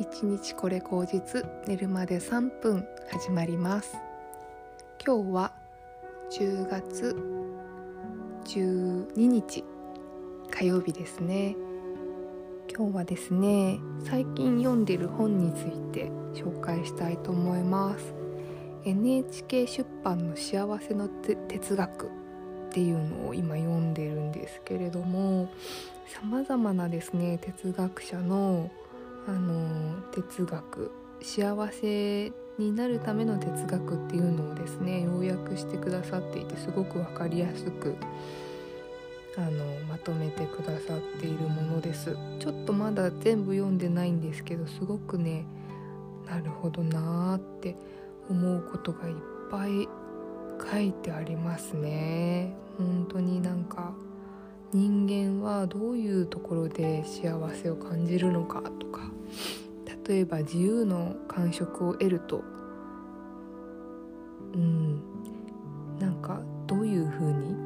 一日これ口実寝るまで3分始まります。今日は10月12日火曜日ですね。今日はですね最近読んでる本について紹介したいと思います。NHK 出版の幸せの哲学っていうのを今読んでるんですけれどもさまざまなですね哲学者のあの哲学幸せになるための哲学っていうのをですね要約してくださっていてすごく分かりやすくあのまとめてくださっているものです。ちょっとまだ全部読んでないんですけどすごくねなるほどなーって思うことがいっぱい書いてありますね。本当になんか人間はどういうところで幸せを感じるのかとか例えば自由の感触を得るとうんなんかどういうふうに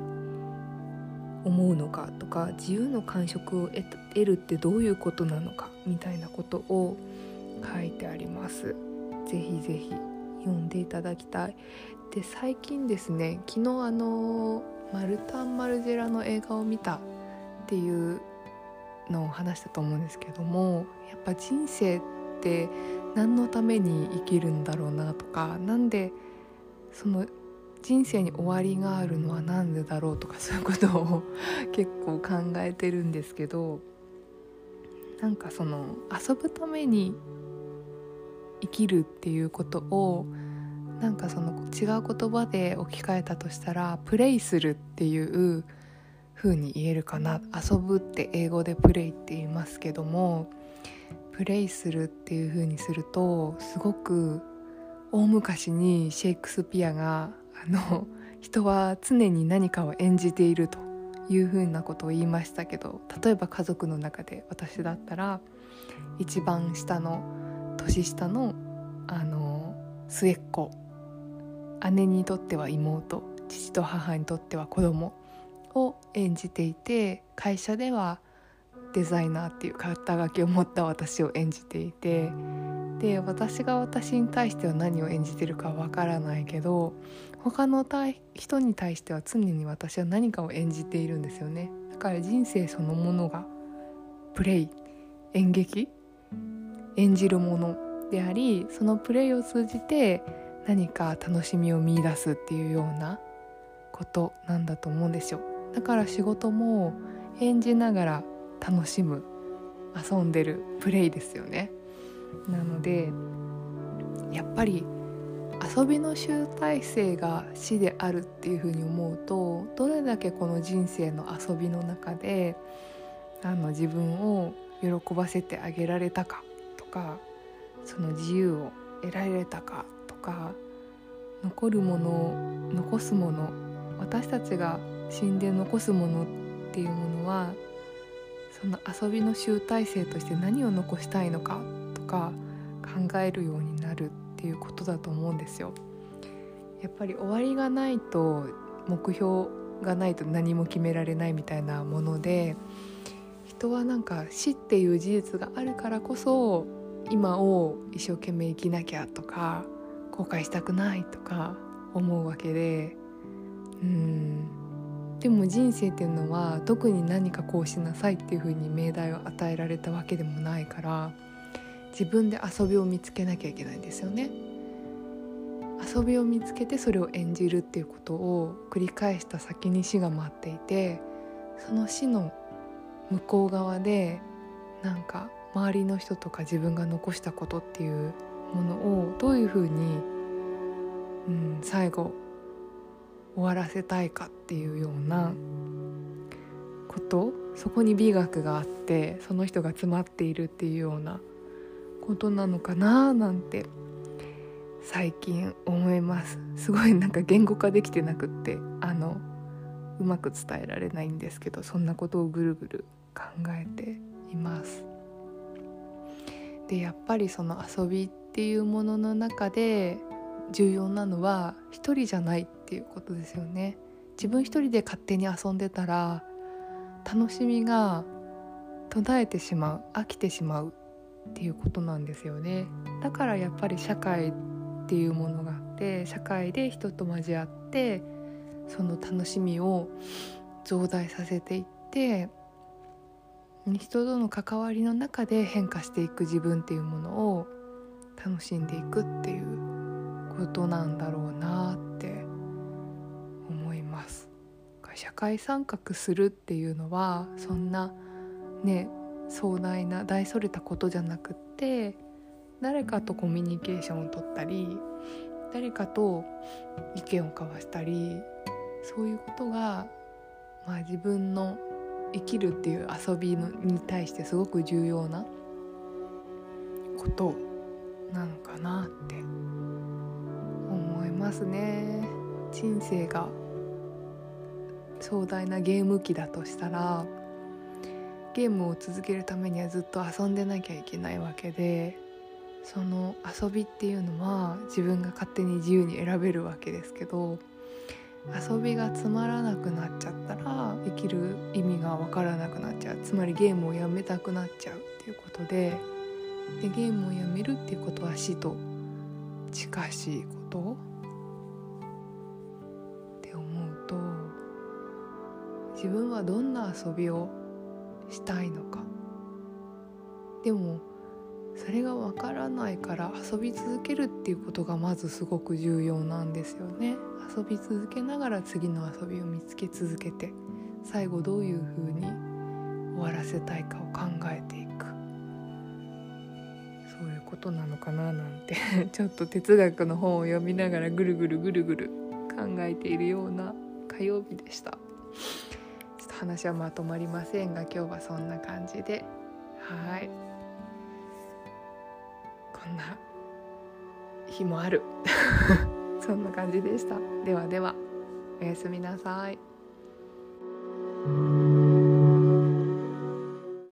思うのかとか自由の感触を得るってどういうことなのかみたいなことを書いてあります。ぜひぜひ読んでいただきたい。で最近ですね昨日あのマルタン・マルジェラの映画を見たっていうのを話したと思うんですけどもやっぱ人生って何のために生きるんだろうなとか何でその人生に終わりがあるのは何でだろうとかそういうことを結構考えてるんですけどなんかその遊ぶために生きるっていうことをなんかその違う言葉で置き換えたとしたらプレイするっていう風に言えるかな？遊ぶって英語でプレイって言いますけどもプレイするっていう風にするとすごく大昔にシェイクスピアがあの人は常に何かを演じているというふうなことを言いましたけど例えば家族の中で私だったら一番下の年下のあの末っ子姉にとっては妹父と母にとっては子供を演じていて会社ではデザイナーっていう肩書きを持った私を演じていてで私が私に対しては何を演じてるかわからないけど他の人に対しては常に私は何かを演じているんですよね。だから人生そのものがプレイ演劇演じるものでありそのプレイを通じて何か楽しみを見いだすっていうようなことなんだと思うんですよ。だから仕事も演じながら楽しむ遊んでるプレイですよね。なのでやっぱり遊びの集大成が死であるっていうふうに思うとどれだけこの人生の遊びの中であの自分を喜ばせてあげられたかとかその自由を得られたかとか残るもの残すもの私たちが死んで残すものっていうものはその遊びの集大成として何を残したいのかとか考えるようになるっていうことだと思うんですよ。やっぱり終わりがないと目標がないと何も決められないみたいなもので人はなんか死っていう事実があるからこそ今を一生懸命生きなきゃとか後悔したくないとか思うわけでうんでも人生っていうのは特に何かこうしなさいっていうふうに命題を与えられたわけでもないから自分で遊びを見つけなきゃいけないんですよね。遊びを見つけてそれを演じるっていうことを繰り返した先に死が待っていてその死の向こう側でなんか周りの人とか自分が残したことっていうものをどういうふうに、うん、最後終わらせたいかっていうようなことそこに美学があってその人が詰まっているっていうようなことなのかななんて最近思います。すごいなんか言語化できてなくってあのうまく伝えられないんですけどそんなことをぐるぐる考えています。でやっぱりその遊びっていうものの中で重要なのは一人じゃないっていうことですよね。自分一人で勝手に遊んでたら楽しみが途絶えてしまう飽きてしまうっていうことなんですよね。だからやっぱり社会っていうものがあって社会で人と交わってその楽しみを増大させていって人との関わりの中で変化していく自分っていうものを楽しんでいくっていうことなんだろうなってます社会参画するっていうのはそんなね壮大な大それたことじゃなくって誰かとコミュニケーションをとったり誰かと意見を交わしたりそういうことが、まあ、自分の生きるっていう遊びのに対してすごく重要なことなのかなって思いますね。人生が壮大なゲーム機だとしたらゲームを続けるためにはずっと遊んでなきゃいけないわけでその遊びっていうのは自分が勝手に自由に選べるわけですけど遊びがつまらなくなっちゃったら生きる意味が分からなくなっちゃう。つまりゲームをやめたくなっちゃうっていうことででゲームをやめるっていうことは死と近しいことって思うと自分はどんな遊びをしたいのか。でもそれがわからないから遊び続けるっていうことがまずすごく重要なんですよね。遊び続けながら次の遊びを見つけ続けて最後どういう風に終わらせたいかを考えていく。そういうことなのかななんて ちょっと哲学の本を読みながらぐるぐるぐるぐる考えているような火曜日でした。話はまとまりませんが今日はそんな感じで。はい。こんな日もある。そんな感じでした。ではではおやすみなさい。